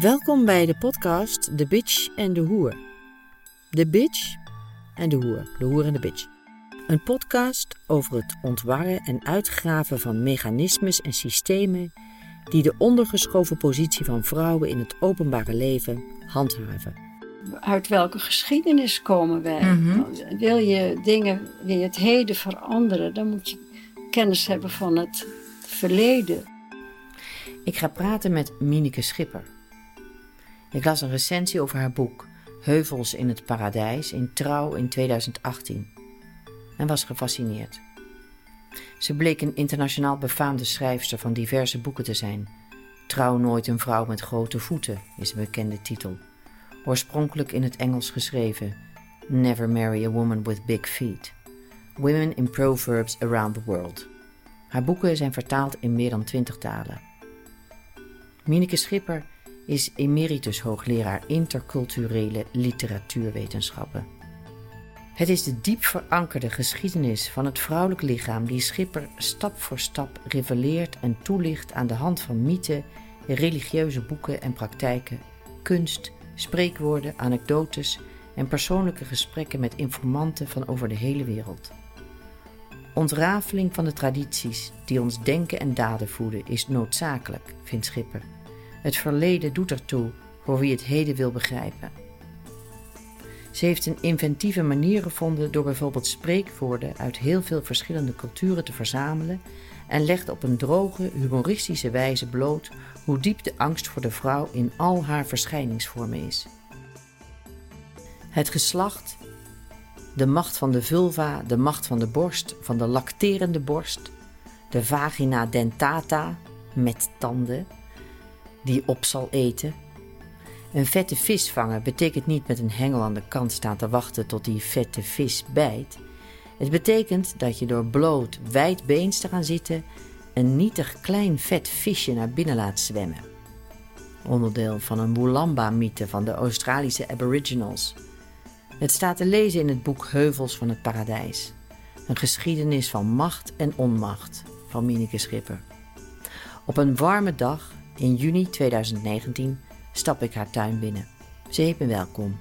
Welkom bij de podcast De Bitch en de Hoer. De Bitch en de Hoer. De Hoer en de Bitch. Een podcast over het ontwarren en uitgraven van mechanismes en systemen die de ondergeschoven positie van vrouwen in het openbare leven handhaven. Uit welke geschiedenis komen wij? Mhm. Wil je dingen, wil je het heden veranderen, dan moet je kennis hebben van het verleden. Ik ga praten met Mineke Schipper. Ik las een recensie over haar boek Heuvels in het Paradijs in Trouw in 2018 en was gefascineerd. Ze bleek een internationaal befaamde schrijfster van diverse boeken te zijn. Trouw nooit een vrouw met grote voeten is een bekende titel. Oorspronkelijk in het Engels geschreven Never marry a woman with big feet. Women in Proverbs Around the World. Haar boeken zijn vertaald in meer dan twintig talen. Mineke Schipper is emeritus hoogleraar interculturele literatuurwetenschappen. Het is de diep verankerde geschiedenis van het vrouwelijk lichaam die Schipper stap voor stap reveleert en toelicht aan de hand van mythen, religieuze boeken en praktijken, kunst, spreekwoorden, anekdotes en persoonlijke gesprekken met informanten van over de hele wereld. Ontrafeling van de tradities die ons denken en daden voeden is noodzakelijk, vindt Schipper. Het verleden doet ertoe voor wie het heden wil begrijpen. Ze heeft een inventieve manier gevonden door bijvoorbeeld spreekwoorden uit heel veel verschillende culturen te verzamelen en legt op een droge, humoristische wijze bloot hoe diep de angst voor de vrouw in al haar verschijningsvormen is. Het geslacht, de macht van de vulva, de macht van de borst, van de lacterende borst, de vagina dentata met tanden die op zal eten. Een vette vis vangen betekent niet met een hengel aan de kant staan te wachten tot die vette vis bijt. Het betekent dat je door bloot, wijd beens te gaan zitten een nietig klein vet visje naar binnen laat zwemmen. Onderdeel van een Mulamba-mythe van de Australische Aboriginals. Het staat te lezen in het boek Heuvels van het Paradijs. Een geschiedenis van macht en onmacht van Mineke Schipper. Op een warme dag in juni 2019 stap ik haar tuin binnen. Ze heet me welkom.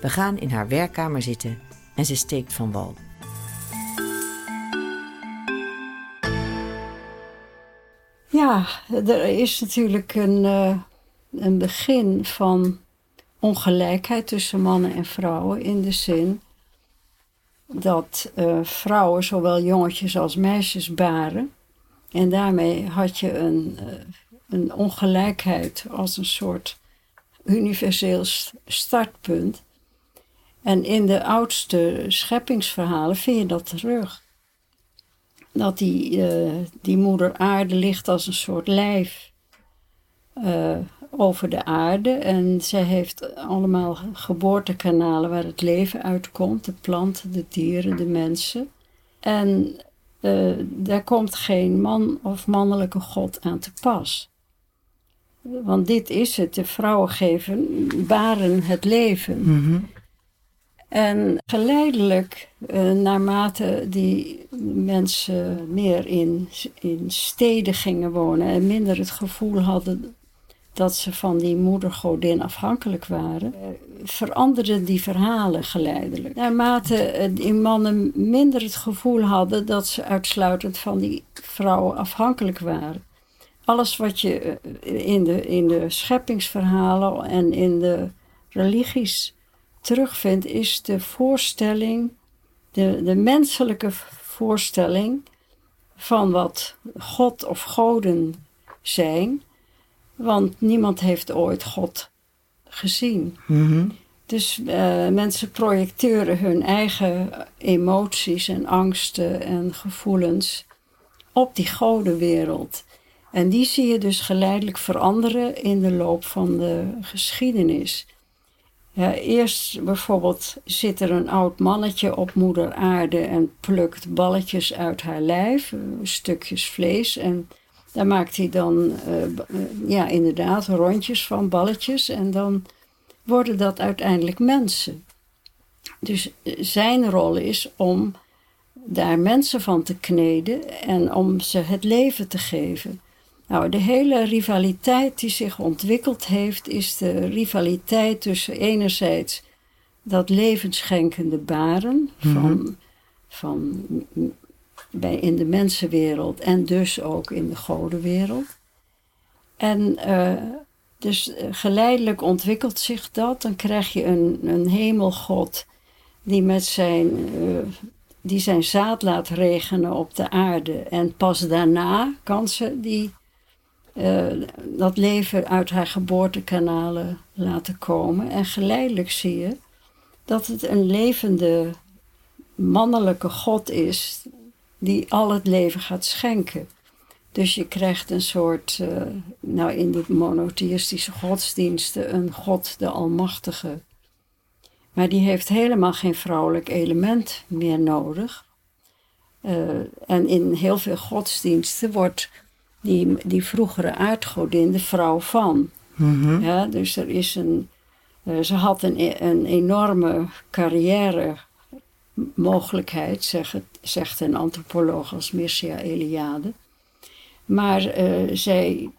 We gaan in haar werkkamer zitten en ze steekt van wal. Ja, er is natuurlijk een, uh, een begin van ongelijkheid tussen mannen en vrouwen in de zin dat uh, vrouwen zowel jongetjes als meisjes baren. En daarmee had je een, uh, een ongelijkheid als een soort universeel startpunt. En in de oudste scheppingsverhalen vind je dat terug. Dat die, uh, die moeder aarde ligt als een soort lijf uh, over de aarde. En zij heeft allemaal geboortekanalen waar het leven uitkomt. De planten, de dieren, de mensen. En uh, daar komt geen man of mannelijke god aan te pas. Want dit is het, de vrouwen geven, baren het leven. Mm -hmm. En geleidelijk, uh, naarmate die mensen meer in, in steden gingen wonen en minder het gevoel hadden dat ze van die moedergodin afhankelijk waren, veranderden die verhalen geleidelijk. Naarmate die mannen minder het gevoel hadden dat ze uitsluitend van die vrouwen afhankelijk waren alles wat je in de, in de scheppingsverhalen en in de religies terugvindt, is de voorstelling, de, de menselijke voorstelling van wat God of goden zijn. Want niemand heeft ooit God gezien. Mm -hmm. Dus uh, mensen projecteren hun eigen emoties en angsten en gevoelens op die godenwereld. En die zie je dus geleidelijk veranderen in de loop van de geschiedenis. Ja, eerst bijvoorbeeld zit er een oud mannetje op moeder aarde en plukt balletjes uit haar lijf, stukjes vlees. En daar maakt hij dan, uh, ja inderdaad, rondjes van balletjes. En dan worden dat uiteindelijk mensen. Dus zijn rol is om daar mensen van te kneden en om ze het leven te geven. Nou, de hele rivaliteit die zich ontwikkeld heeft, is de rivaliteit tussen enerzijds dat levensschenkende baren van, van bij, in de mensenwereld en dus ook in de godenwereld. En uh, dus geleidelijk ontwikkelt zich dat. Dan krijg je een, een hemelgod die met zijn, uh, die zijn zaad laat regenen op de aarde. En pas daarna kan ze die, uh, dat leven uit haar geboortekanalen laten komen. En geleidelijk zie je dat het een levende mannelijke God is die al het leven gaat schenken. Dus je krijgt een soort, uh, nou in de monotheïstische godsdiensten, een God de Almachtige. Maar die heeft helemaal geen vrouwelijk element meer nodig. Uh, en in heel veel godsdiensten wordt die, die vroegere aardgodin de vrouw van. Mm -hmm. ja, dus er is een, uh, ze had een, een enorme carrière mogelijkheid, zegt, zegt een antropoloog als Mircea Eliade. Maar uh, zij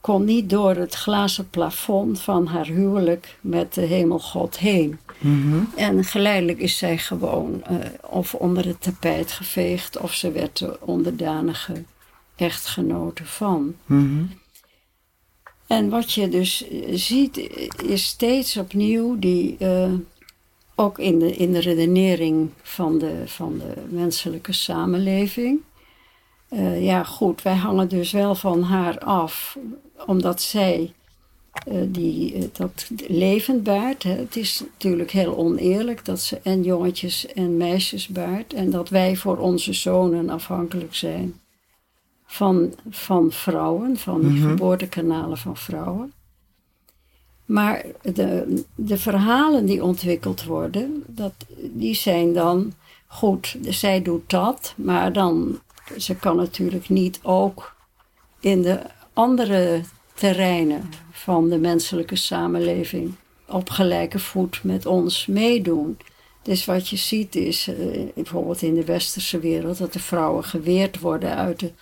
kon niet door het glazen plafond van haar huwelijk met de hemelgod heen. Mm -hmm. En geleidelijk is zij gewoon uh, of onder het tapijt geveegd of ze werd de onderdanige echtgenote van. Mm -hmm. En wat je dus ziet is steeds opnieuw die uh, ook in de, in de redenering van de, van de menselijke samenleving. Uh, ja, goed, wij hangen dus wel van haar af, omdat zij uh, die, uh, dat levend baart. Hè. Het is natuurlijk heel oneerlijk dat ze en jongetjes en meisjes baart. En dat wij voor onze zonen afhankelijk zijn van, van vrouwen, van de mm -hmm. geboortekanalen van vrouwen. Maar de, de verhalen die ontwikkeld worden, dat, die zijn dan goed, zij doet dat, maar dan, ze kan natuurlijk niet ook in de andere terreinen van de menselijke samenleving op gelijke voet met ons meedoen. Dus wat je ziet is, uh, bijvoorbeeld in de westerse wereld, dat de vrouwen geweerd worden uit de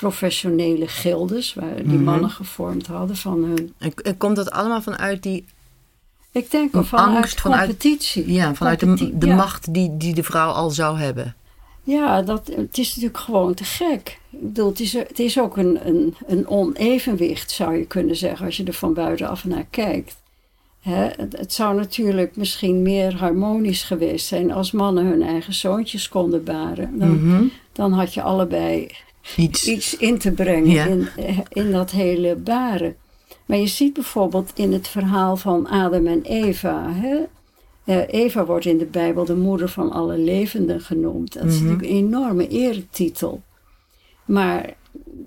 professionele gildes, waar die mannen mm -hmm. gevormd hadden van hun. En, komt dat allemaal vanuit die. Ik denk vanuit angst, competitie. Ja, vanuit de, de ja. macht die, die de vrouw al zou hebben. Ja, dat, het is natuurlijk gewoon te gek. Ik bedoel, het is, het is ook een, een, een onevenwicht, zou je kunnen zeggen, als je er van buitenaf naar kijkt. Hè, het, het, zou natuurlijk misschien meer harmonisch geweest zijn als mannen hun eigen zoontjes konden baren. Dan, mm -hmm. dan had je allebei iets, iets in te brengen ja. in, in dat hele baren. Maar je ziet bijvoorbeeld in het verhaal van Adam en Eva. Hè? Eva wordt in de Bijbel de moeder van alle levenden genoemd. Dat is mm -hmm. natuurlijk een enorme eretitel. Maar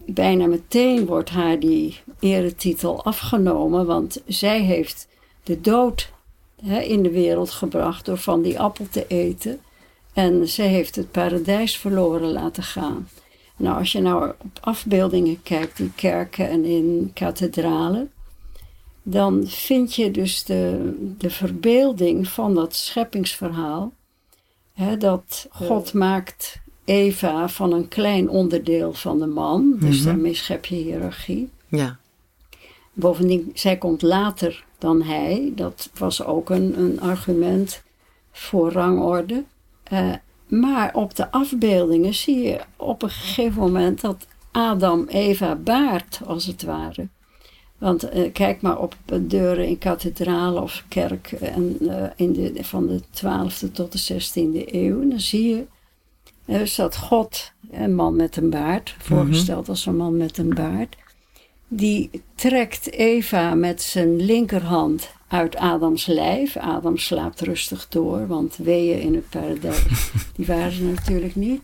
bijna meteen wordt haar die eretitel afgenomen, want zij heeft de dood hè, in de wereld gebracht door van die appel te eten. En zij heeft het paradijs verloren laten gaan. Nou, als je nou op afbeeldingen kijkt in kerken en in kathedralen, dan vind je dus de, de verbeelding van dat scheppingsverhaal. Hè, dat God maakt Eva van een klein onderdeel van de man, dus mm -hmm. daarmee schep je hiërarchie. Ja. Bovendien, zij komt later dan hij. Dat was ook een, een argument voor rangorde. Uh, maar op de afbeeldingen zie je op een gegeven moment dat Adam Eva baart, als het ware. Want uh, kijk maar op deuren in kathedralen of kerk en, uh, in de, van de 12e tot de 16e eeuw. Dan zie je dus dat God, een man met een baard, voorgesteld mm-hmm. als een man met een baard, die trekt Eva met zijn linkerhand uit Adams lijf. Adam slaapt rustig door, want weeën in het paradijs, die waren ze natuurlijk niet.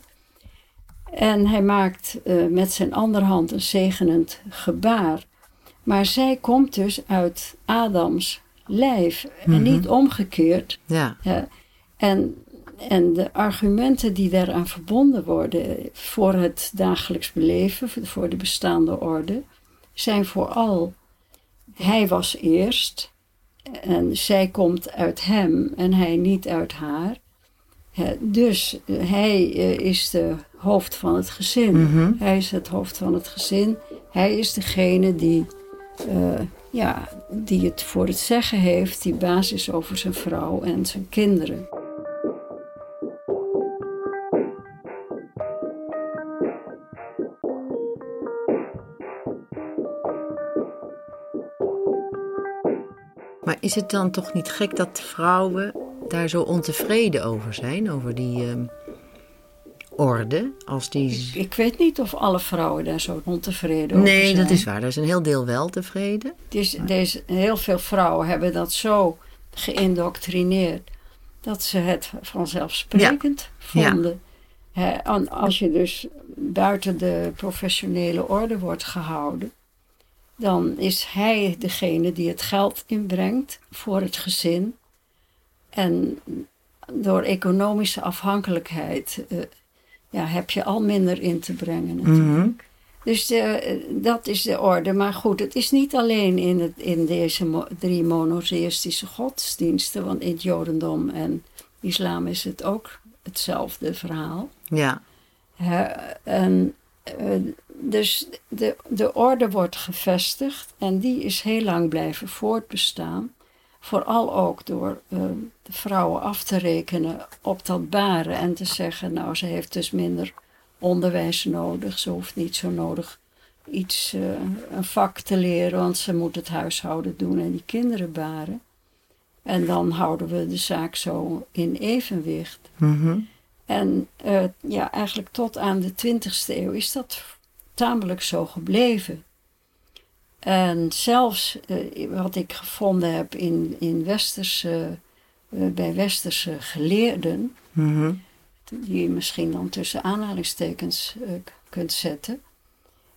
En hij maakt uh, met zijn andere hand een zegenend gebaar. Maar zij komt dus uit Adams lijf en niet omgekeerd. Ja. Uh, en, en de argumenten die daaraan verbonden worden voor het dagelijks beleven, voor de bestaande orde, zijn vooral: hij was eerst en zij komt uit hem en hij niet uit haar. Dus hij is de hoofd van het gezin. Mhm. Hij is het hoofd van het gezin. Hij is degene die, eh, ja, die het voor het zeggen heeft, die basis over zijn vrouw en zijn kinderen. Maar is het dan toch niet gek dat vrouwen daar zo ontevreden over zijn? Over die ehm, orde? Als die... Ik weet niet of alle vrouwen daar zo ontevreden over Nee, zijn. dat is waar. Er is een heel deel wel tevreden. Dus deze, heel veel vrouwen hebben dat zo geïndoctrineerd dat ze het vanzelfsprekend Ja. vonden. Als je dus buiten de professionele orde wordt gehouden, dan is hij degene die het geld inbrengt voor het gezin. En door economische afhankelijkheid eh, ja, heb je al minder in te brengen. natuurlijk. Mhm. Dus de, dat is de orde. Maar goed, het is niet alleen in, het, in deze mo- drie monotheïstische godsdiensten. Want in het Jodendom en islam is het ook hetzelfde verhaal. Ja. En, eh, dus de, de orde wordt gevestigd en die is heel lang blijven voortbestaan. Vooral ook door eh, de vrouwen af te rekenen op dat baren en te zeggen, nou ze heeft dus minder onderwijs nodig. Ze hoeft niet zo nodig iets, eh, een vak te leren, want ze moet het huishouden doen en die kinderen baren. En dan houden we de zaak zo in evenwicht. Mhm. En eh, ja, eigenlijk tot aan de 20e eeuw is dat tamelijk zo gebleven. En zelfs eh, wat ik gevonden heb in, in westerse, eh, bij westerse geleerden, Mhm. die je misschien dan tussen aanhalingstekens eh, kunt zetten,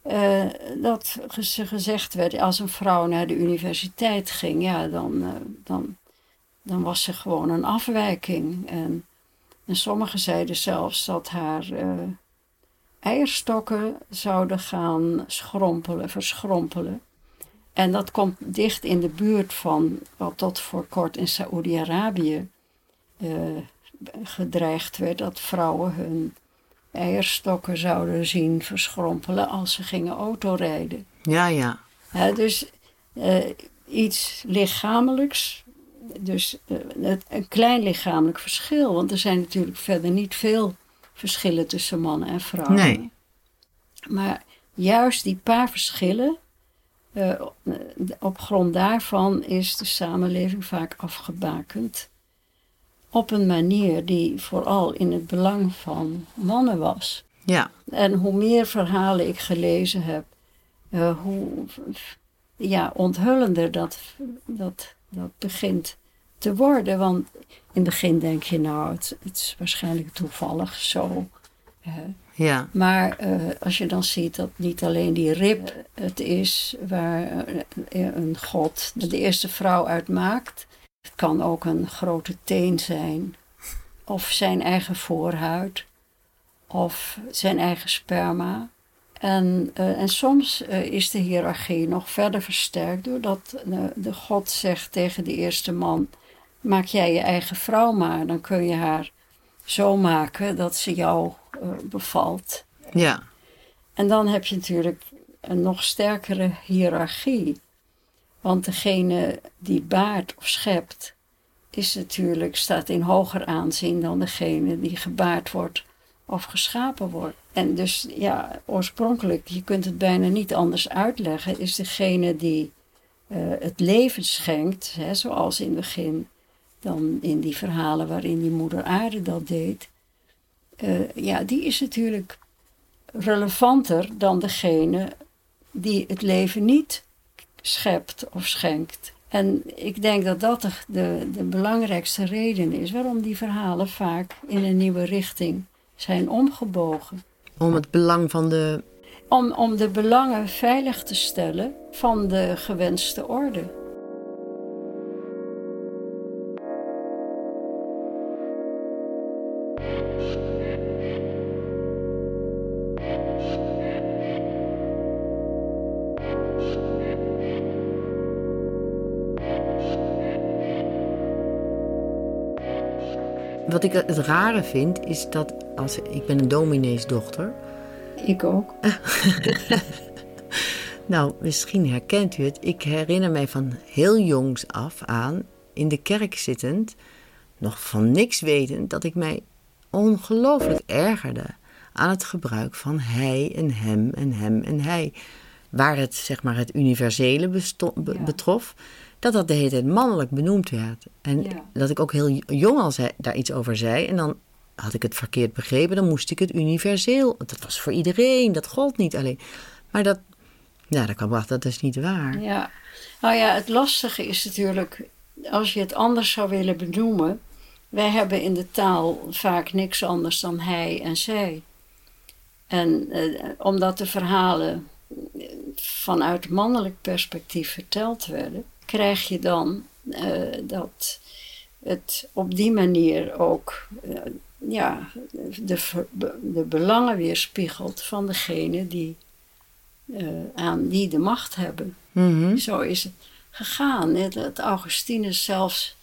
eh, dat ge- gezegd werd als een vrouw naar de universiteit ging, ja, dan, dan, dan was ze gewoon een afwijking. En, en sommigen zeiden zelfs dat haar eierstokken zouden gaan schrompelen, verschrompelen. En dat komt dicht in de buurt van wat tot voor kort in Saoedi-Arabië eh, gedreigd werd dat vrouwen hun eierstokken zouden zien verschrompelen als ze gingen autorijden. Ja, ja. Dus eh, iets lichamelijks, dus eh, het- een klein lichamelijk verschil, want er zijn natuurlijk verder niet veel verschillen tussen mannen en vrouwen. Nee. Maar juist die paar verschillen, eh, op grond daarvan is de samenleving vaak afgebakend. Op een manier die vooral in het belang van mannen was. Ja. En hoe meer verhalen ik gelezen heb, eh, hoe ja, onthullender dat, dat, dat begint te worden. Want in het begin denk je, nou, het, het is waarschijnlijk toevallig zo. hè. Ja. Maar eh, als je dan ziet dat niet alleen die rib het is waar eh, een god de eerste vrouw uit maakt. Het kan ook een grote teen zijn. Of zijn eigen voorhuid. Of zijn eigen sperma. En, eh, en soms eh, is de hiërarchie nog verder versterkt doordat eh, de god zegt tegen de eerste man: Maak jij je eigen vrouw maar, dan kun je haar zo maken dat ze jou eh, bevalt. Ja. En dan heb je natuurlijk een nog sterkere hiërarchie. Want degene die baart of schept, is natuurlijk, staat in hoger aanzien dan degene die gebaard wordt of geschapen wordt. En dus ja, oorspronkelijk, je kunt het bijna niet anders uitleggen, is degene die eh, het leven schenkt, hè, zoals in het begin, dan in die verhalen waarin die moeder aarde dat deed. eh, ja, die is natuurlijk relevanter dan degene die het leven niet schept of schenkt. En ik denk dat dat de, de, de belangrijkste reden is waarom die verhalen vaak in een nieuwe richting zijn omgebogen. Om het belang van de. Om, om de belangen veilig te stellen van de gewenste orde. Wat ik het rare vind, is dat als ik ben een domineesdochter. Ik ook. Nou, misschien herkent u het. Ik herinner mij van heel jongs af aan, in de kerk zittend, nog van niks wetend, dat ik mij ongelooflijk ergerde aan het gebruik van hij en hem en hem en hij. Waar het, zeg maar, het universele betrof, dat dat de hele tijd mannelijk benoemd werd. En dat ik ook heel jong al daar iets over zei. En dan had ik het verkeerd begrepen, dan moest ik het universeel. Dat was voor iedereen, dat gold niet alleen. Maar dat, ja, dat kwam achter, dat is niet waar. Ja, nou ja, het lastige is natuurlijk, als je het anders zou willen benoemen. Wij hebben in de taal vaak niks anders dan hij en zij. En eh, omdat de verhalen vanuit mannelijk perspectief verteld werden, krijg je dan uh, dat het op die manier ook uh, ja, de, de belangen weerspiegelt van degene die, uh, aan die de macht hebben. Mm-hmm. Zo is het gegaan. Dat Augustinus zelfs,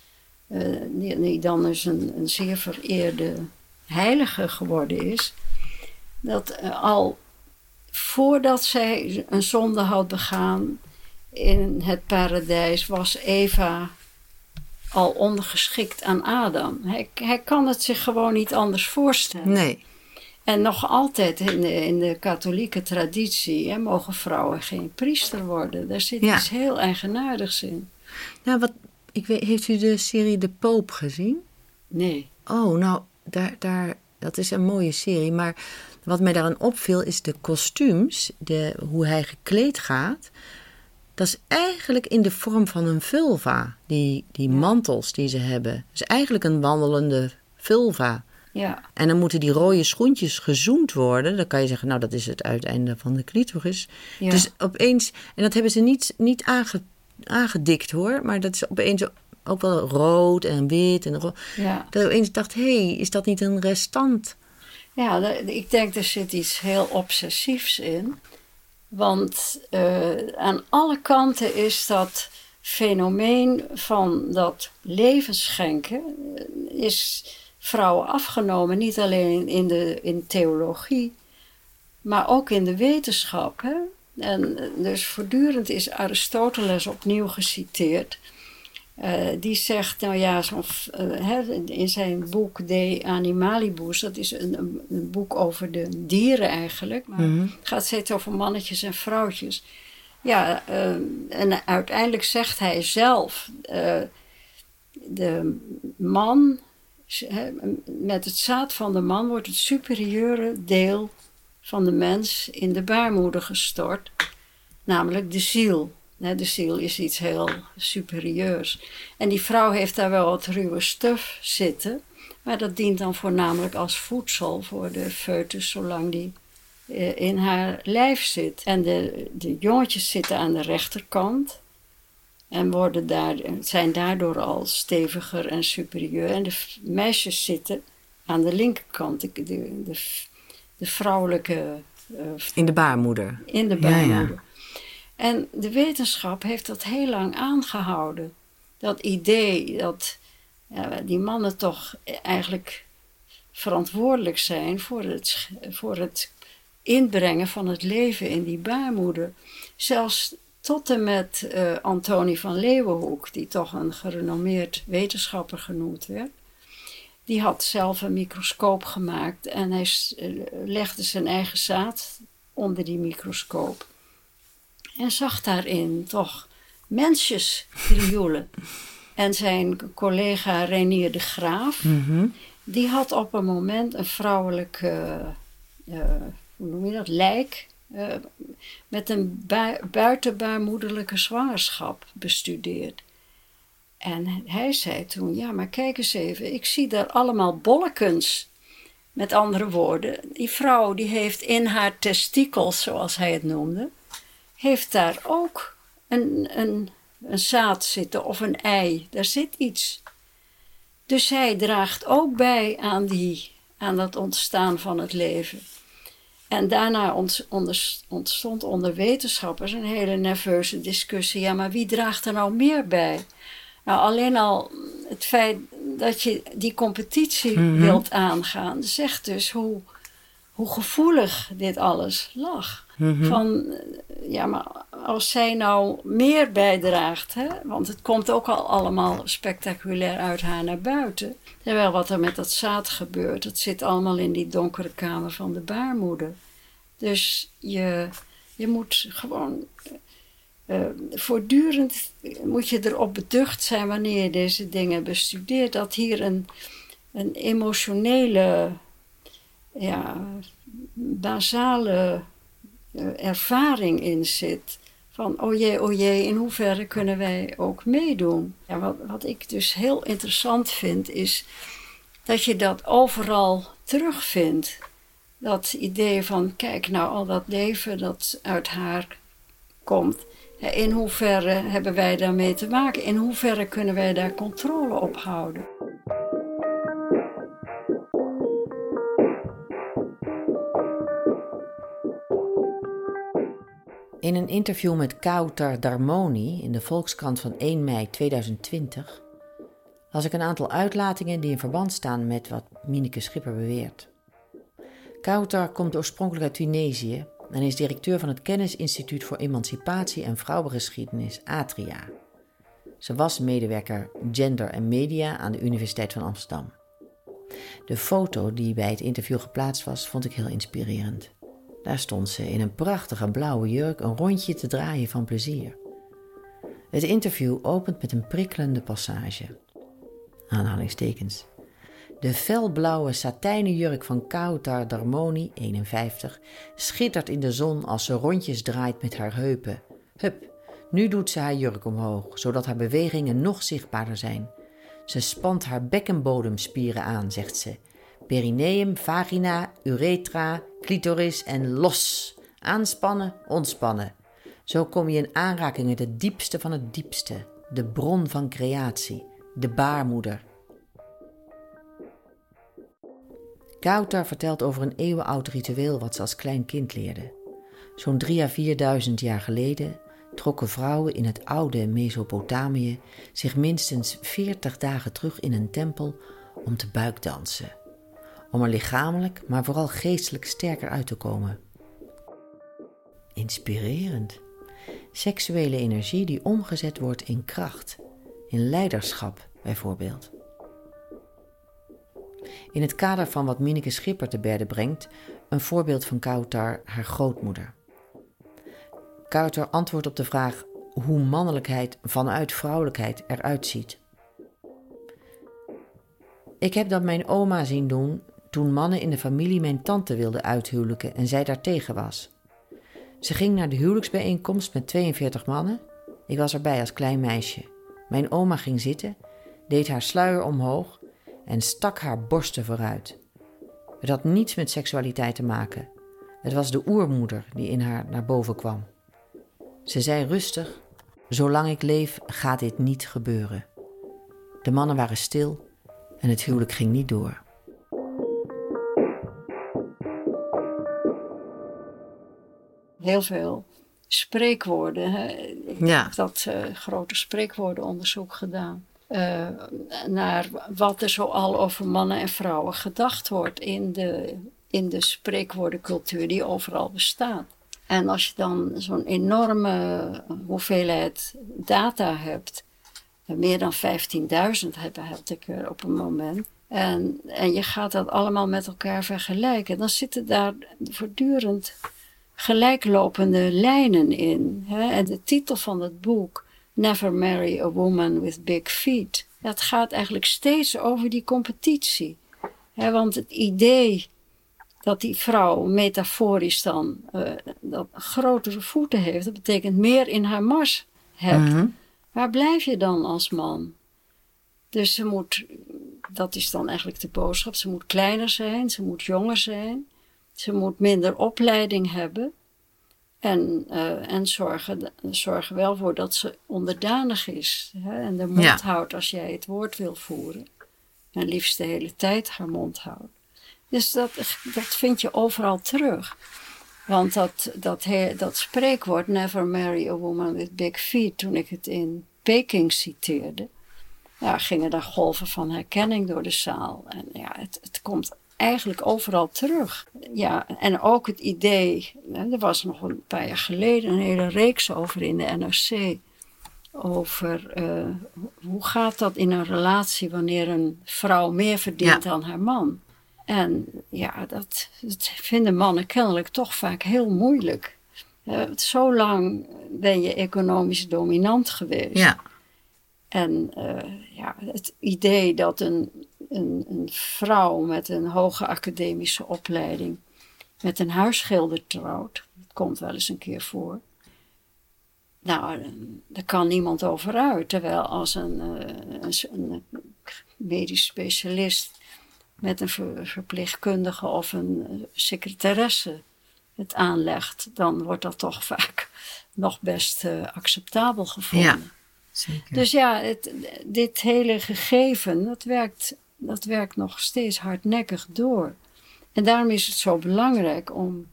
die, die, dan dus een, een zeer vereerde heilige geworden is, dat al voordat zij een zonde had begaan in het paradijs, was Eva al ondergeschikt aan Adam. Hij, hij kan het zich gewoon niet anders voorstellen. Nee. En nog altijd in de, in de katholieke traditie hè, mogen vrouwen geen priester worden. Daar zit iets heel eigenaardigs in. Nou, wat, ik weet, heeft u de serie De Poop gezien? Nee. Oh, nou, daar, daar, dat is een mooie serie. Maar wat mij daaraan opviel is de kostuums, de, hoe hij gekleed gaat. Dat is eigenlijk in de vorm van een vulva, die, die mantels die ze hebben. Dat is eigenlijk een wandelende vulva. Ja. En dan moeten die rode schoentjes gezoend worden. Dan kan je zeggen, nou, dat is het uiteinde van de clitoris. Ja. Dus opeens, en dat hebben ze niet, niet aange, aangedikt hoor, maar dat is opeens ook wel rood en wit. En ro ja. Dat ik opeens dacht, hé, hey, is dat niet een restant? Ja, ik denk er zit iets heel obsessiefs in. Want uh, aan alle kanten is dat fenomeen van dat levensschenken eh, is vrouwen afgenomen. Niet alleen in de in theologie, maar ook in de wetenschap. En eh, dus voortdurend is Aristoteles opnieuw geciteerd. Uh, die zegt, nou ja, uh, in zijn boek De Animalibus, dat is een, een, boek over de dieren eigenlijk, maar mm -hmm. het gaat steeds over mannetjes en vrouwtjes. Ja, uh, en uiteindelijk zegt hij zelf, de man, met het zaad van de man wordt het superieure deel van de mens in de baarmoeder gestort, namelijk de ziel. De ziel is iets heel superieurs. En die vrouw heeft daar wel wat ruwe stuf zitten. Maar dat dient dan voornamelijk als voedsel voor de foetus, zolang die eh, in haar lijf zit. En de, de jongetjes zitten aan de rechterkant. En worden daar, zijn daardoor al steviger en superieur. En de meisjes zitten aan de linkerkant. De, de, de, vrouwelijke... Uh, in de baarmoeder. In de baarmoeder. Ja, ja. En de wetenschap heeft dat heel lang aangehouden. Dat idee dat ja, die mannen toch eigenlijk verantwoordelijk zijn voor het, voor het inbrengen van het leven in die baarmoeder. Zelfs tot en met uh, Antonie van Leeuwenhoek, die toch een gerenommeerd wetenschapper genoemd werd. Die had zelf een microscoop gemaakt en hij eh, legde zijn eigen zaad onder die microscoop en zag daarin toch mensjes krioelen. en zijn collega Renier de Graaf, mm-hmm. die had op een moment een vrouwelijk, uh, hoe noem je dat, lijk uh, met een bu- buitenbaarmoederlijke zwangerschap bestudeerd. En hij zei toen, ja, maar kijk eens even, ik zie daar allemaal bollekens. Met andere woorden, die vrouw die heeft in haar testikels, zoals hij het noemde, heeft daar ook een, een, een zaad zitten of een ei. Daar zit iets. Dus hij draagt ook bij aan, die, aan dat ontstaan van het leven. En daarna ontstond onder wetenschappers een hele nerveuze discussie. Ja, maar wie draagt er nou meer bij? Nou, alleen al het feit dat je die competitie mm -hmm. wilt aangaan, zegt dus hoe hoe gevoelig dit alles lag. Mhm. Van, ja, maar als zij nou meer bijdraagt, hè, want het komt ook al allemaal spectaculair uit haar naar buiten. Terwijl wat er met dat zaad gebeurt, het zit allemaal in die donkere kamer van de baarmoeder. Dus je, je moet gewoon uh, voortdurend moet je erop beducht zijn wanneer je deze dingen bestudeert, dat hier een, een emotionele, ja, basale uh, ervaring in zit. Van, oh jee, oh jee, in hoeverre kunnen wij ook meedoen? Ja, wat, wat ik dus heel interessant vind, is dat je dat overal terugvindt. Dat idee van, kijk nou, al dat leven dat uit haar komt. In hoeverre hebben wij daarmee te maken? In hoeverre kunnen wij daar controle op houden? In een interview met Kautar Darmoni in de Volkskrant van 1 mei 2020 las ik een aantal uitlatingen die in verband staan met wat Mineke Schipper beweert. Kautar komt oorspronkelijk uit Tunesië en is directeur van het Kennisinstituut voor Emancipatie en Vrouwengeschiedenis, Atria. Ze was medewerker Gender en Media aan de Universiteit van Amsterdam. De foto die bij het interview geplaatst was, vond ik heel inspirerend. Daar stond ze in een prachtige blauwe jurk een rondje te draaien van plezier. Het interview opent met een prikkelende passage. Aanhalingstekens. De felblauwe satijnen jurk van Kautar Darmoni, 51, schittert in de zon als ze rondjes draait met haar heupen. Hup, nu doet ze haar jurk omhoog, zodat haar bewegingen nog zichtbaarder zijn. Ze spant haar bekkenbodemspieren aan, zegt ze. Perineum, vagina, uretra, clitoris en los. Aanspannen, ontspannen. Zo kom je in aanraking met het diepste van het diepste, de bron van creatie, de baarmoeder. Kautar vertelt over een eeuwenoud ritueel wat ze als klein kind leerde. Zo'n drie à vierduizend jaar geleden trokken vrouwen in het oude Mesopotamië zich minstens veertig dagen terug in een tempel om te buikdansen. Om er lichamelijk, maar vooral geestelijk sterker uit te komen. Inspirerend. Seksuele energie die omgezet wordt in kracht, in leiderschap bijvoorbeeld. In het kader van wat Mineke Schipper te berde brengt, een voorbeeld van Kautar, haar grootmoeder. Kautar antwoordt op de vraag hoe mannelijkheid vanuit vrouwelijkheid eruit ziet. Ik heb dat mijn oma zien doen toen mannen in de familie mijn tante wilden uithuwelijken en zij daartegen was. Ze ging naar de huwelijksbijeenkomst met 42 mannen. Ik was erbij als klein meisje. Mijn oma ging zitten, deed haar sluier omhoog en stak haar borsten vooruit. Het had niets met seksualiteit te maken. Het was de oermoeder die in haar naar boven kwam. Ze zei rustig: Zolang ik leef, gaat dit niet gebeuren. De mannen waren stil en het huwelijk ging niet door. Heel veel spreekwoorden. Ik ja. heb dat uh, grote spreekwoordenonderzoek gedaan. Uh, naar wat er zoal over mannen en vrouwen gedacht wordt in de, in de spreekwoordencultuur die overal bestaat. En als je dan zo'n enorme hoeveelheid data hebt, meer dan 15.000 heb, had ik er op een moment. En, en je gaat dat allemaal met elkaar vergelijken, dan zitten daar voortdurend gelijklopende lijnen in. Hè? En de titel van het boek Never Marry a Woman with Big Feet. Het gaat eigenlijk steeds over die competitie. want het idee dat die vrouw metaforisch dan uh, dat grotere voeten heeft, dat betekent meer in haar mars hebt. Mhm. Waar blijf je dan als man? Dus ze moet, dat is dan eigenlijk de boodschap, ze moet kleiner zijn, ze moet jonger zijn, ze moet minder opleiding hebben. En, uh, en zorgen, zorgen wel voor dat ze onderdanig is. Hè? En de mond houdt als jij het woord wil voeren. En liefst de hele tijd haar mond houdt. Dus dat, dat vind je overal terug. Want dat, dat, dat spreekwoord, never marry a woman with big feet, toen ik het in Peking citeerde, ja, gingen daar golven van herkenning door de zaal. En ja, het, het komt eigenlijk overal terug. Ja, en ook het idee, er was nog een paar jaar geleden een hele reeks over in de NRC. Over uh, hoe gaat dat in een relatie wanneer een vrouw meer verdient dan haar man. En ja, dat, dat, vinden mannen kennelijk toch vaak heel moeilijk. Uh, zo lang ben je economisch dominant geweest. Ja. En uh, ja, het idee dat een een, een vrouw met een hoge academische opleiding met een huisschilder trouwt. Dat komt wel eens een keer voor. Nou, daar kan niemand over uit. Terwijl als een, eh, een, een medisch specialist met een verpleegkundige of een eh, secretaresse het aanlegt, dan wordt dat toch vaak nog best uh, acceptabel gevonden. Ja, zeker. Dus ja, het, dit hele gegeven, dat werkt dat werkt nog steeds hardnekkig door. En daarom is het zo belangrijk om,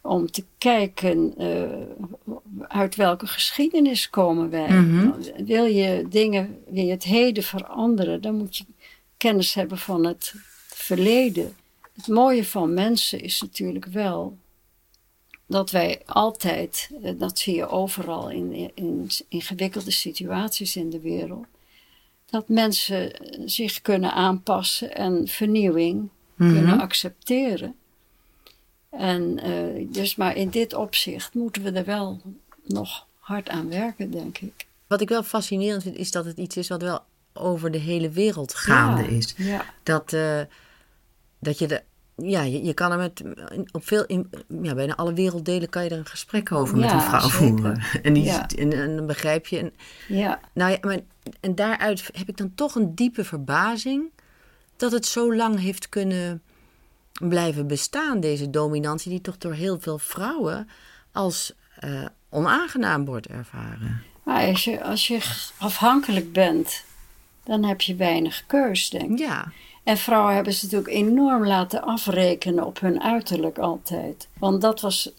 om te kijken uh, uit welke geschiedenis komen wij. Mhm. Wil je dingen, wil je het heden veranderen, dan moet je kennis hebben van het verleden. Het mooie van mensen is natuurlijk wel dat wij altijd, eh, dat zie je overal in, in ingewikkelde situaties in de wereld, dat mensen zich kunnen aanpassen en vernieuwing kunnen mhm. accepteren. En uh, dus maar in dit opzicht moeten we er wel nog hard aan werken, denk ik. Wat ik wel fascinerend vind, is dat het iets is wat wel over de hele wereld gaande is. Ja. Dat, uh, dat je de ja, je, je, kan er met op veel, in, ja, bijna alle werelddelen kan je er een gesprek over met een vrouw voeren. En, die, en, en, dan begrijp je. En, ja. Nou ja, maar, en daaruit heb ik dan toch een diepe verbazing dat het zo lang heeft kunnen blijven bestaan, deze dominantie, die toch door heel veel vrouwen als uh, onaangenaam wordt ervaren. Maar als je, als je afhankelijk bent, dan heb je weinig keus, denk ik. Ja. En vrouwen hebben ze natuurlijk enorm laten afrekenen op hun uiterlijk altijd. Want dat was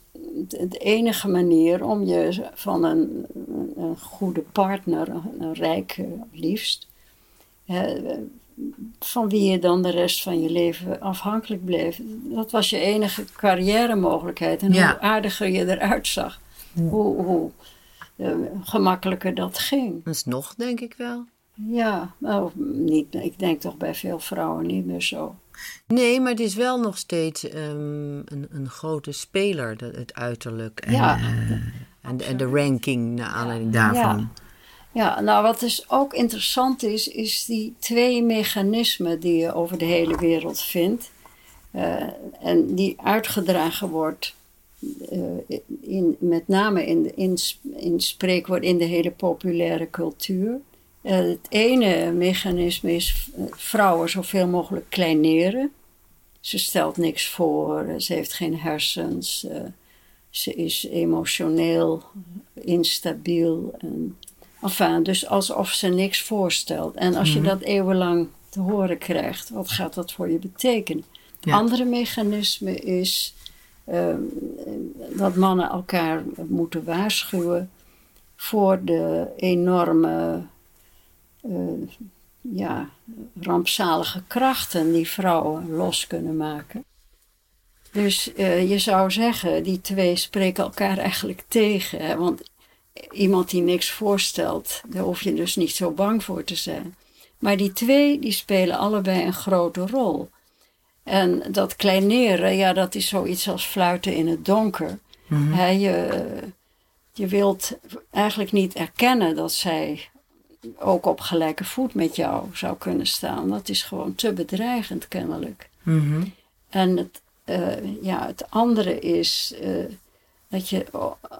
de enige manier om je van een, een goede partner, een rijke liefst, van wie je dan de rest van je leven afhankelijk bleef. Dat was je enige carrière mogelijkheid. En hoe aardiger je eruit zag, hoe, hoe uh, gemakkelijker dat ging. Dat is nog, denk ik wel. Ja, nou, niet, ik denk toch bij veel vrouwen niet meer zo. Nee, maar het is wel nog steeds um, een, een grote speler, het uiterlijk en, ja, uh, en, en, de ranking naar aanleiding daarvan. Ja. ja. nou wat dus ook interessant is, is die twee mechanismen die je over de hele wereld vindt. Uh, en die uitgedragen wordt, uh, in, met name in, de, in, in spreekwoord in de hele populaire cultuur. Uh, het ene mechanisme is uh, vrouwen zoveel mogelijk kleineren. Ze stelt niks voor, eh, ze heeft geen hersens, ze is emotioneel instabiel. En, enfin, dus alsof ze niks voorstelt. En als je mhm. dat eeuwenlang te horen krijgt, wat gaat dat voor je betekenen? Het andere mechanisme is ehm, dat mannen elkaar moeten waarschuwen voor de enorme uh, ja, rampzalige krachten die vrouwen los kunnen maken. Dus uh, je zou zeggen, die twee spreken elkaar eigenlijk tegen. Hè? Want iemand die niks voorstelt, daar hoef je dus niet zo bang voor te zijn. Maar die twee, die spelen allebei een grote rol. En dat kleineren, ja, dat is zoiets als fluiten in het donker. Mm je, je wilt eigenlijk niet erkennen dat zij ook op gelijke voet met jou zou kunnen staan. Dat is gewoon te bedreigend kennelijk. Mhm. En het, uh, ja, het andere is uh, dat je,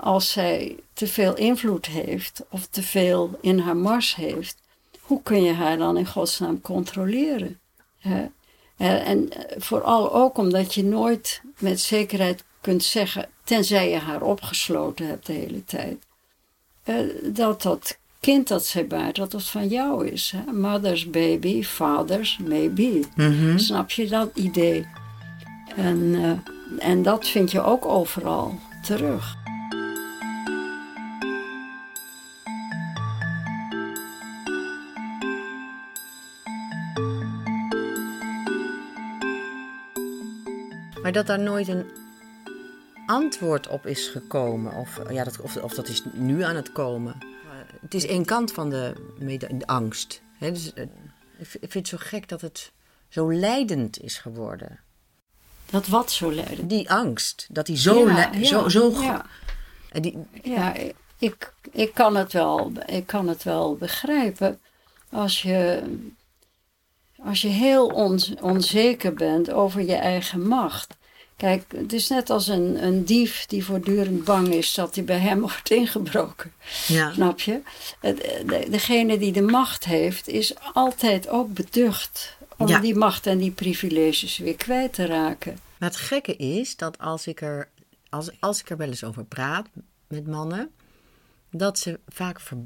als zij te veel invloed heeft of te veel in haar mars heeft, hoe kun je haar dan in godsnaam controleren? Hè? En vooral ook omdat je nooit met zekerheid kunt zeggen, tenzij je haar opgesloten hebt de hele tijd, dat dat kind dat zij baart, dat het van jou is. Hè? Mother's baby, father's maybe. Mm Snap je dat idee? En, uh, en dat vind je ook overal terug. Maar dat daar nooit een antwoord op is gekomen. Of, ja, dat, of, of dat is nu aan het komen. Het is één kant van de, de angst. Dus, eh, ik vind het zo gek dat het zo leidend is geworden. Dat wat zo leidend? Die angst. Dat die zo... Ja, ja, zo, zo ja. Die, ja, ik, ik, kan het wel, ik kan het wel begrijpen. Als je, als je heel onzeker bent over je eigen macht. Kijk, het is net als een, een dief die voortdurend bang is dat hij bij hem wordt ingebroken. Ja. Snap je? De, degene die de macht heeft, is altijd ook beducht om die macht en die privileges weer kwijt te raken. Maar het gekke is dat als ik er, als, als ik er wel eens over praat met mannen, dat ze vaak ver,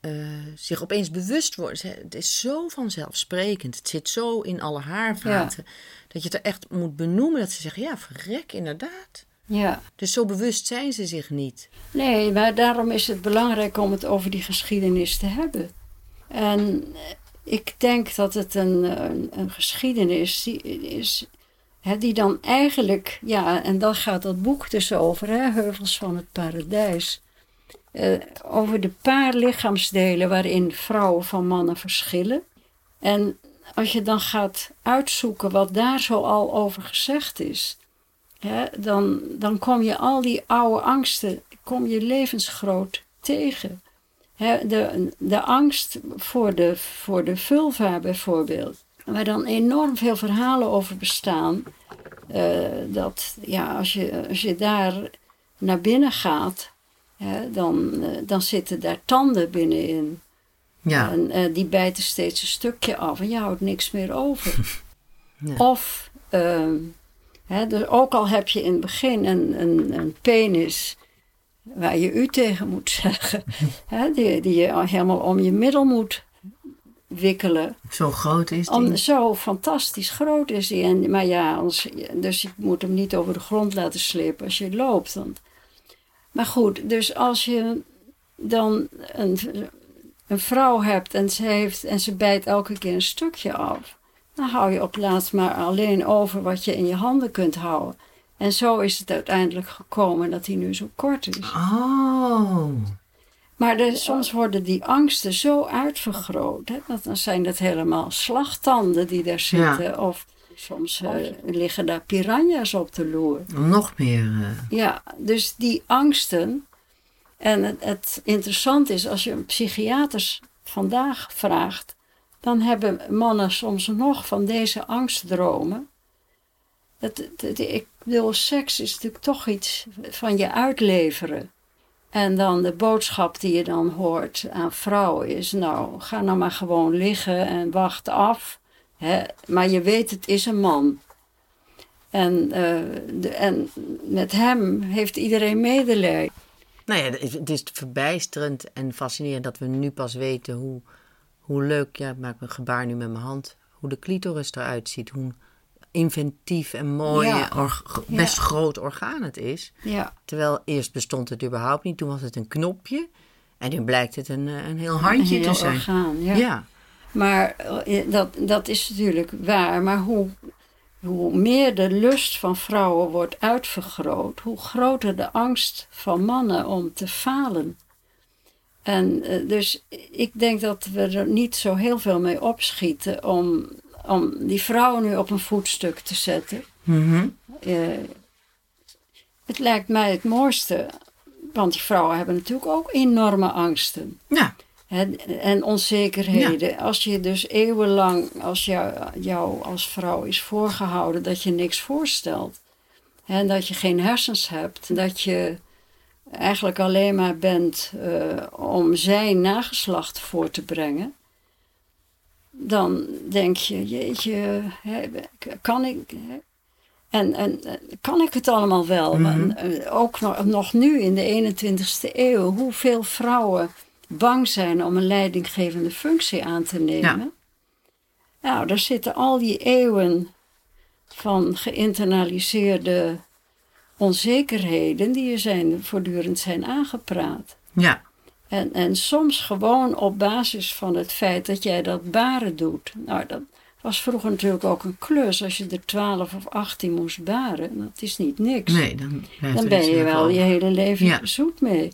uh, zich opeens bewust worden. Het is zo vanzelfsprekend. Het zit zo in alle haarvaten. Dat je het er echt moet benoemen. Dat ze zeggen, ja, verrek, inderdaad. Ja. Dus zo bewust zijn ze zich niet. Nee, maar daarom is het belangrijk om het over die geschiedenis te hebben. En ik denk dat het een, een, een geschiedenis die is... Hè, die dan eigenlijk, ja, en daar gaat dat boek dus over, hè, Heuvels van het Paradijs uh, over de paar lichaamsdelen waarin vrouwen van mannen verschillen. En als je dan gaat uitzoeken wat daar zo al over gezegd is, hè, dan, dan kom je al die oude angsten, kom je levensgroot tegen. Hè, de, de angst voor de, voor de vulva bijvoorbeeld, waar dan enorm veel verhalen over bestaan. Uh, dat ja, als je, als je daar naar binnen gaat, dan, eh, dan zitten daar tanden binnenin. Ja. En uh, die bijten steeds een stukje af en je houdt niks meer over. Of, uh, hè, dus ook al heb je in het begin een, een, een penis waar je u tegen moet zeggen, hè, die, die je helemaal om je middel moet wikkelen. Zo groot is die? Om, zo fantastisch groot is die. En, maar ja, anders, dus je moet hem niet over de grond laten slepen als je loopt. Want maar goed, dus als je dan een, een vrouw hebt en ze, heeft, en ze bijt elke keer een stukje af, dan hou je op laatst maar alleen over wat je in je handen kunt houden. En zo is het uiteindelijk gekomen dat hij nu zo kort is. Oh. Maar de, soms worden die angsten zo uitvergroot. Hè, dat dan zijn dat helemaal slagtanden die daar zitten. Of Soms uh, liggen daar piranha's op de loer. Nog meer. Uh... Ja, dus die angsten. En het, interessant is, als je psychiaters vandaag vraagt, dan hebben mannen soms nog van deze angstdromen. Ik bedoel, seks is natuurlijk toch iets van je uitleveren. En dan de boodschap die je dan hoort aan vrouwen is: Nou, ga nou maar gewoon liggen en wacht af maar je weet, het is een man. En, uh, de, en met hem heeft iedereen medelijden. Nou ja, het is verbijsterend en fascinerend dat we nu pas weten hoe, hoe leuk, ja, ik maak een gebaar nu met mijn hand, hoe de clitoris eruit ziet. Hoe inventief en mooi, best groot orgaan het is. Ja. Terwijl eerst bestond het überhaupt niet, toen was het een knopje. En nu blijkt het een, een heel handje te zijn. Orgaan, ja. ja. Maar eh, dat, dat is natuurlijk waar. Maar hoe, hoe meer de lust van vrouwen wordt uitvergroot, hoe groter de angst van mannen om te falen. En uh, dus ik denk dat we er niet zo heel veel mee opschieten om, om die vrouwen nu op een voetstuk te zetten. Mm het lijkt mij het mooiste, want die vrouwen hebben natuurlijk ook enorme angsten. Ja en onzekerheden. Als je dus eeuwenlang, als jou, jou als vrouw is voorgehouden dat je niks voorstelt. En dat je geen hersens hebt. Dat je eigenlijk alleen maar bent uh, om zijn nageslacht voor te brengen. Dan denk je, jeetje, kan ik... En, en kan ik het allemaal wel? Mm Ook nog, nog nu in de 21ste eeuw, hoeveel vrouwen bang zijn om een leidinggevende functie aan te nemen. Ja. Nou, daar zitten al die eeuwen van geïnternaliseerde onzekerheden die je zijn, voortdurend zijn aangepraat. Ja. En, en soms gewoon op basis van het feit dat jij dat baren doet. Nou, dat, Was vroeger natuurlijk ook een klus als je er 12 of 18 moest baren. Dat is niet niks. Nee, dan, dan ben je wel je hele leven Ja. zoet mee.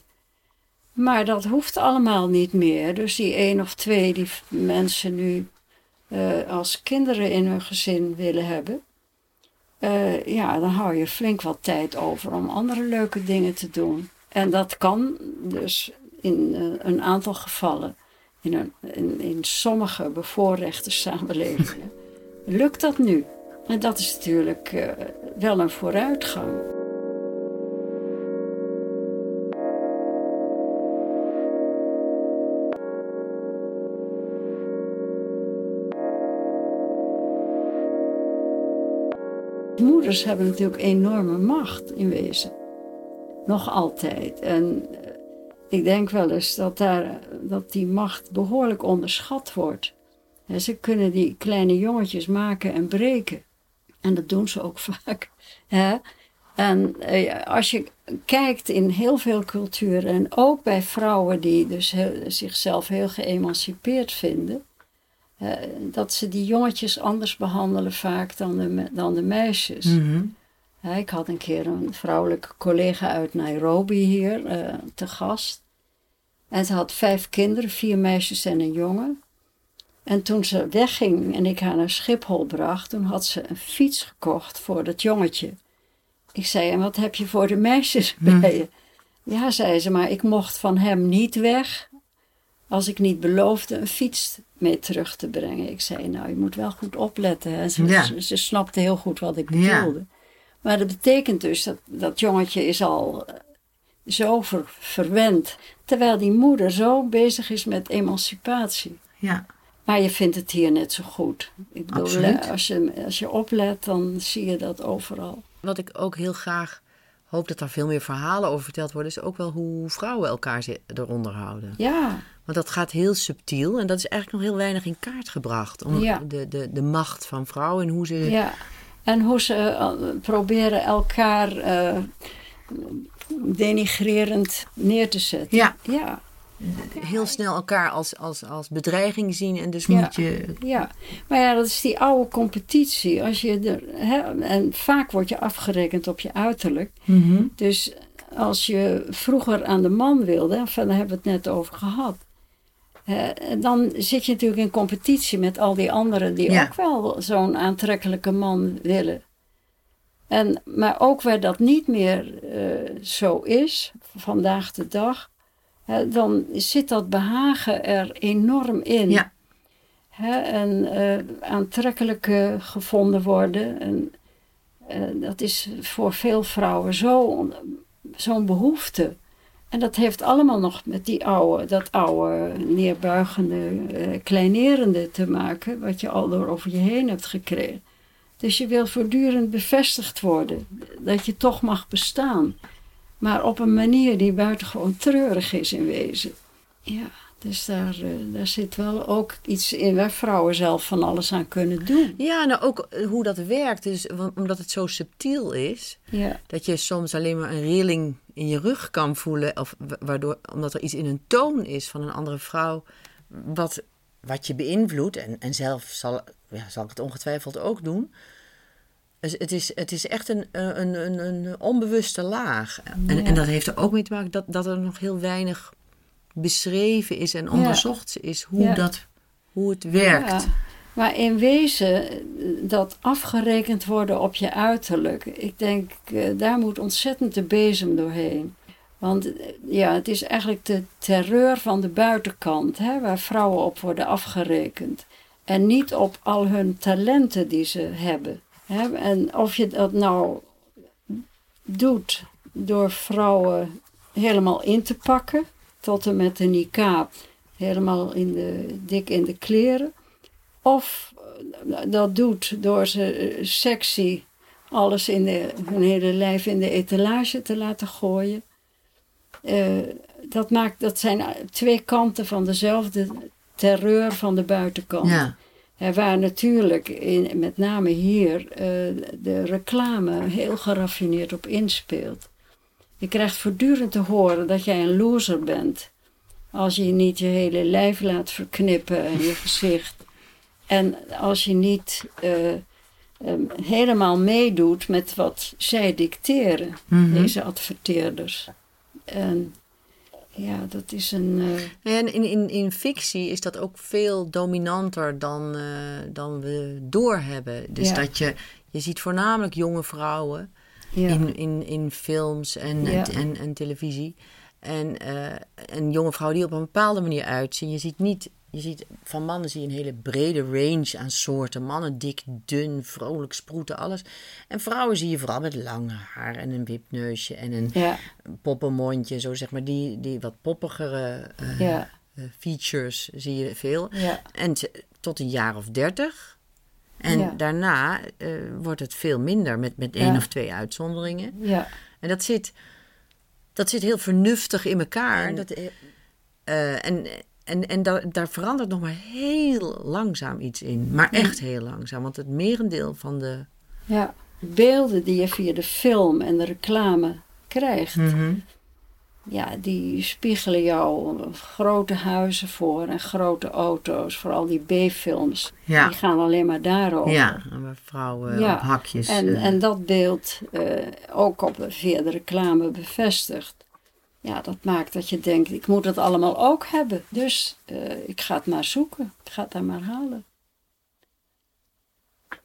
Maar dat hoeft allemaal niet meer. Dus die één of twee die mensen nu eh, als kinderen in hun gezin willen hebben. eh, ja, dan hou je flink wat tijd over om andere leuke dingen te doen. En dat kan dus in eh, een aantal gevallen, in, een, in, in sommige bevoorrechte samenlevingen, lukt dat nu. En dat is natuurlijk wel een vooruitgang. Moeders hebben natuurlijk enorme macht in wezen. Nog altijd. En eh, ik denk wel eens dat, daar, dat die macht behoorlijk onderschat wordt. Ze kunnen die kleine jongetjes maken en breken. En dat doen ze ook vaak. En eh, als je kijkt in heel veel culturen, en ook bij vrouwen die dus zichzelf heel geëmancipeerd vinden, dat ze die jongetjes anders behandelen vaak dan de, dan de meisjes. Mhm. Ja, ik had een keer een vrouwelijke collega uit Nairobi hier eh, te gast. En ze had vijf kinderen, vier meisjes en een jongen. En toen ze wegging en ik haar naar Schiphol bracht, toen had ze een fiets gekocht voor dat jongetje. Ik zei, en wat heb je voor de meisjes bij je? Ja, zei ze, maar ik mocht van hem niet weg als ik niet beloofde een fiets mee terug te brengen. Ik zei, nou, je moet wel goed opletten. Hè. Ze, Ja. ze, ze snapte heel goed wat ik Ja. bedoelde. Maar dat betekent dus dat dat jongetje is al eh, zo ver- verwend. Terwijl die moeder zo bezig is met emancipatie. Ja. Maar je vindt het hier net zo goed. Ik bedoel, Absoluut. als je, als je oplet, dan zie je dat overal. Wat ik ook heel graag hoop dat er veel meer verhalen over verteld worden, is ook wel hoe vrouwen elkaar eronder houden. Ja, Want dat gaat heel subtiel en dat is eigenlijk nog heel weinig in kaart gebracht. Om Ja. de, de, de macht van vrouwen en hoe ze. ja. En hoe ze eh, proberen elkaar eh, denigrerend neer te zetten. Ja. Ja, heel snel elkaar als, als, als bedreiging zien. En dus Ja. moet je. ja. Maar ja, dat is die oude competitie. Als je er, hè, en vaak word je afgerekend op je uiterlijk. Dus als je vroeger aan de man wilde, enfin, daar hebben we het net over gehad. Dan zit je natuurlijk in competitie met al die anderen die Ja. ook wel zo'n aantrekkelijke man willen. En, maar ook waar dat niet meer eh, zo is, vandaag de dag, hè, dan zit dat behagen er enorm in. Ja. Hè, en eh, aantrekkelijk eh, gevonden worden. En, dat is voor veel vrouwen zo- zo'n behoefte. En dat heeft allemaal nog met die oude, dat oude neerbuigende, eh, kleinerende te maken, wat je al door over je heen hebt gekregen. Dus je wil voortdurend bevestigd worden, dat je toch mag bestaan. Maar op een manier die buitengewoon treurig is in wezen. Ja, dus daar, eh, daar zit wel ook iets in waar vrouwen zelf van alles aan kunnen doen. Ja, nou ook eh, hoe dat werkt. Dus, omdat het zo subtiel is, Ja, dat je soms alleen maar een rilling in je rug kan voelen. Of wa- waardoor, omdat er iets in een toon is van een andere vrouw. Wat, wat je beïnvloedt. En, en zelf zal, ja, zal ik het ongetwijfeld ook doen. Dus het, is, het is echt een, een, een, een onbewuste laag. En, Ja. en dat heeft er ook mee te maken dat, dat er nog heel weinig beschreven is en onderzocht is hoe, dat, hoe het werkt. Maar in wezen eh, dat afgerekend worden op je uiterlijk, ik denk eh, daar moet ontzettend de bezem doorheen. Want eh, ja, het is eigenlijk de terreur van de buitenkant, hè, waar vrouwen op worden afgerekend. En niet op al hun talenten die ze hebben. Hè. En of je dat nou doet door vrouwen helemaal in te pakken, tot en met de niqab, helemaal in de, dik in de kleren. Of eh, dat doet door ze eh, sexy alles in de, hun hele lijf in de etalage te laten gooien. Eh, dat, maakt, dat zijn twee kanten van dezelfde terreur van de buitenkant. Ja. En waar natuurlijk, in, met name hier, de reclame heel geraffineerd op inspeelt. Je krijgt voortdurend te horen dat jij een loser bent. Als je niet je hele lijf laat verknippen en je gezicht. En als je niet eh, ehm, helemaal meedoet met wat zij dicteren, Mhm. deze adverteerders. En ja, dat is een. eh, En in, in, in fictie is dat ook veel dominanter dan, eh, dan we doorhebben. Dus Ja. dat je, je ziet voornamelijk jonge vrouwen ja, in, in, in films en, Ja. en, en televisie. En, eh, en jonge vrouwen die op een bepaalde manier uitzien. Je ziet niet, je ziet van mannen zie je een hele brede range aan soorten. Mannen dik, dun, vrolijk, sproeten, alles. En vrouwen zie je vooral met lang haar en een wipneusje en een ja, poppenmondje. Zo zeg maar, die, die wat poppigere eh, ja, eh, features zie je veel. ja, En tot een jaar of dertig. En Ja. daarna eh, wordt het veel minder met, met één Ja. of twee uitzonderingen. ja, En dat zit, dat zit heel vernuftig in elkaar. En- dat, eh, en en, en daar, daar verandert nog maar heel langzaam iets in. Maar echt heel langzaam. Want het merendeel van de... ja. Beelden die je via de film en de reclame krijgt, ja, die spiegelen jou grote huizen voor en grote auto's. Vooral die B-films. Ja. Die gaan alleen maar daarover. Ja, en vrouwen Ja, op hakjes... En, eh, en dat beeld eh, ook op, via de reclame bevestigd. Ja, dat maakt dat je denkt, ik moet het allemaal ook hebben. Dus eh, ik ga het maar zoeken. Ik ga het daar maar halen.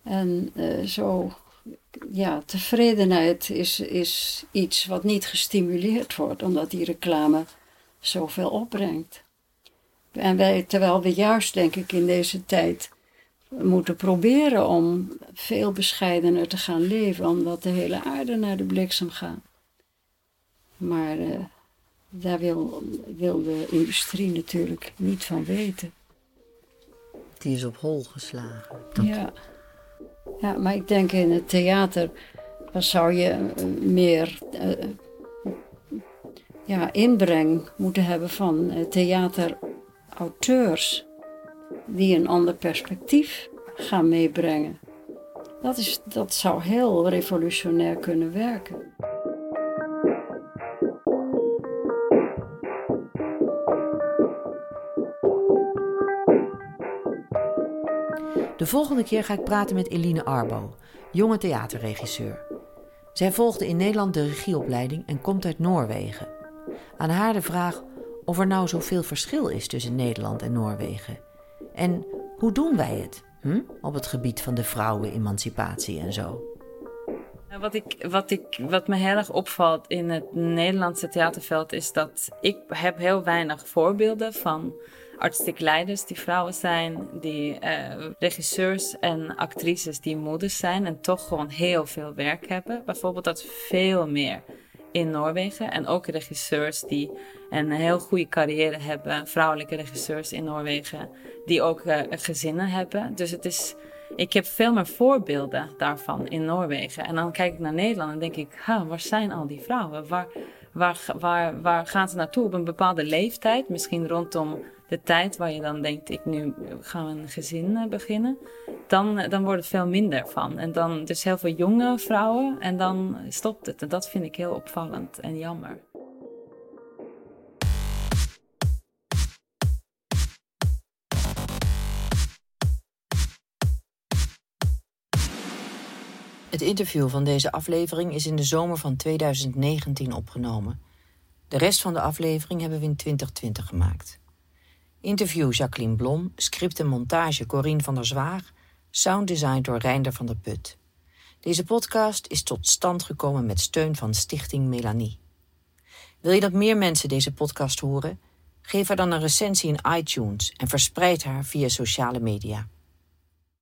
En eh, zo, ja, tevredenheid is, is iets wat niet gestimuleerd wordt, omdat die reclame zoveel opbrengt. En wij, terwijl we juist, denk ik, in deze tijd moeten proberen om veel bescheidener te gaan leven, omdat de hele aarde naar de bliksem gaat. Maar eh, daar wil, wil de industrie natuurlijk niet van weten. Die is op hol geslagen. Dat- Ja. ja, maar ik denk in het theater zou je eh, meer eh, ja, inbreng moeten hebben van eh, theaterauteurs die een ander perspectief gaan meebrengen. Dat, is, dat zou heel revolutionair kunnen werken. De volgende keer ga ik praten met Eline Arbo, jonge theaterregisseur. Zij volgde in Nederland de regieopleiding en komt uit Noorwegen. Aan haar de vraag of er nou zoveel verschil is tussen Nederland en Noorwegen. En hoe doen wij het hm? op het gebied van de vrouwenemancipatie en zo? Wat, ik, wat, ik, wat me heel erg opvalt in het Nederlandse theaterveld is dat ik heb heel weinig voorbeelden van artistiek leiders die vrouwen zijn, die eh, regisseurs en actrices die moeders zijn en toch gewoon heel veel werk hebben. Bijvoorbeeld dat veel meer in Noorwegen en ook regisseurs die een heel goede carrière hebben, vrouwelijke regisseurs in Noorwegen die ook eh, gezinnen hebben. Dus het is ik heb veel meer voorbeelden daarvan in Noorwegen. En dan kijk ik naar Nederland en denk ik, waar zijn al die vrouwen? Waar, waar, waar, waar gaan ze naartoe op een bepaalde leeftijd? Misschien rondom de tijd waar je dan denkt, ik nu we een gezin eh, beginnen. Dan, eh, dan wordt het veel minder van. En dan dus heel veel jonge vrouwen en dan stopt het. En dat vind ik heel opvallend en jammer. Het interview van deze aflevering is in de zomer van 2019 opgenomen. De rest van de aflevering hebben we in 2020 gemaakt. Interview Jacqueline Blom, script en montage Corine van der Zwaag, sounddesign door Reinder van der Put. Deze podcast is tot stand gekomen met steun van Stichting Melanie. Wil je dat meer mensen deze podcast horen? Geef haar dan een recensie in iTunes en verspreid haar via sociale media.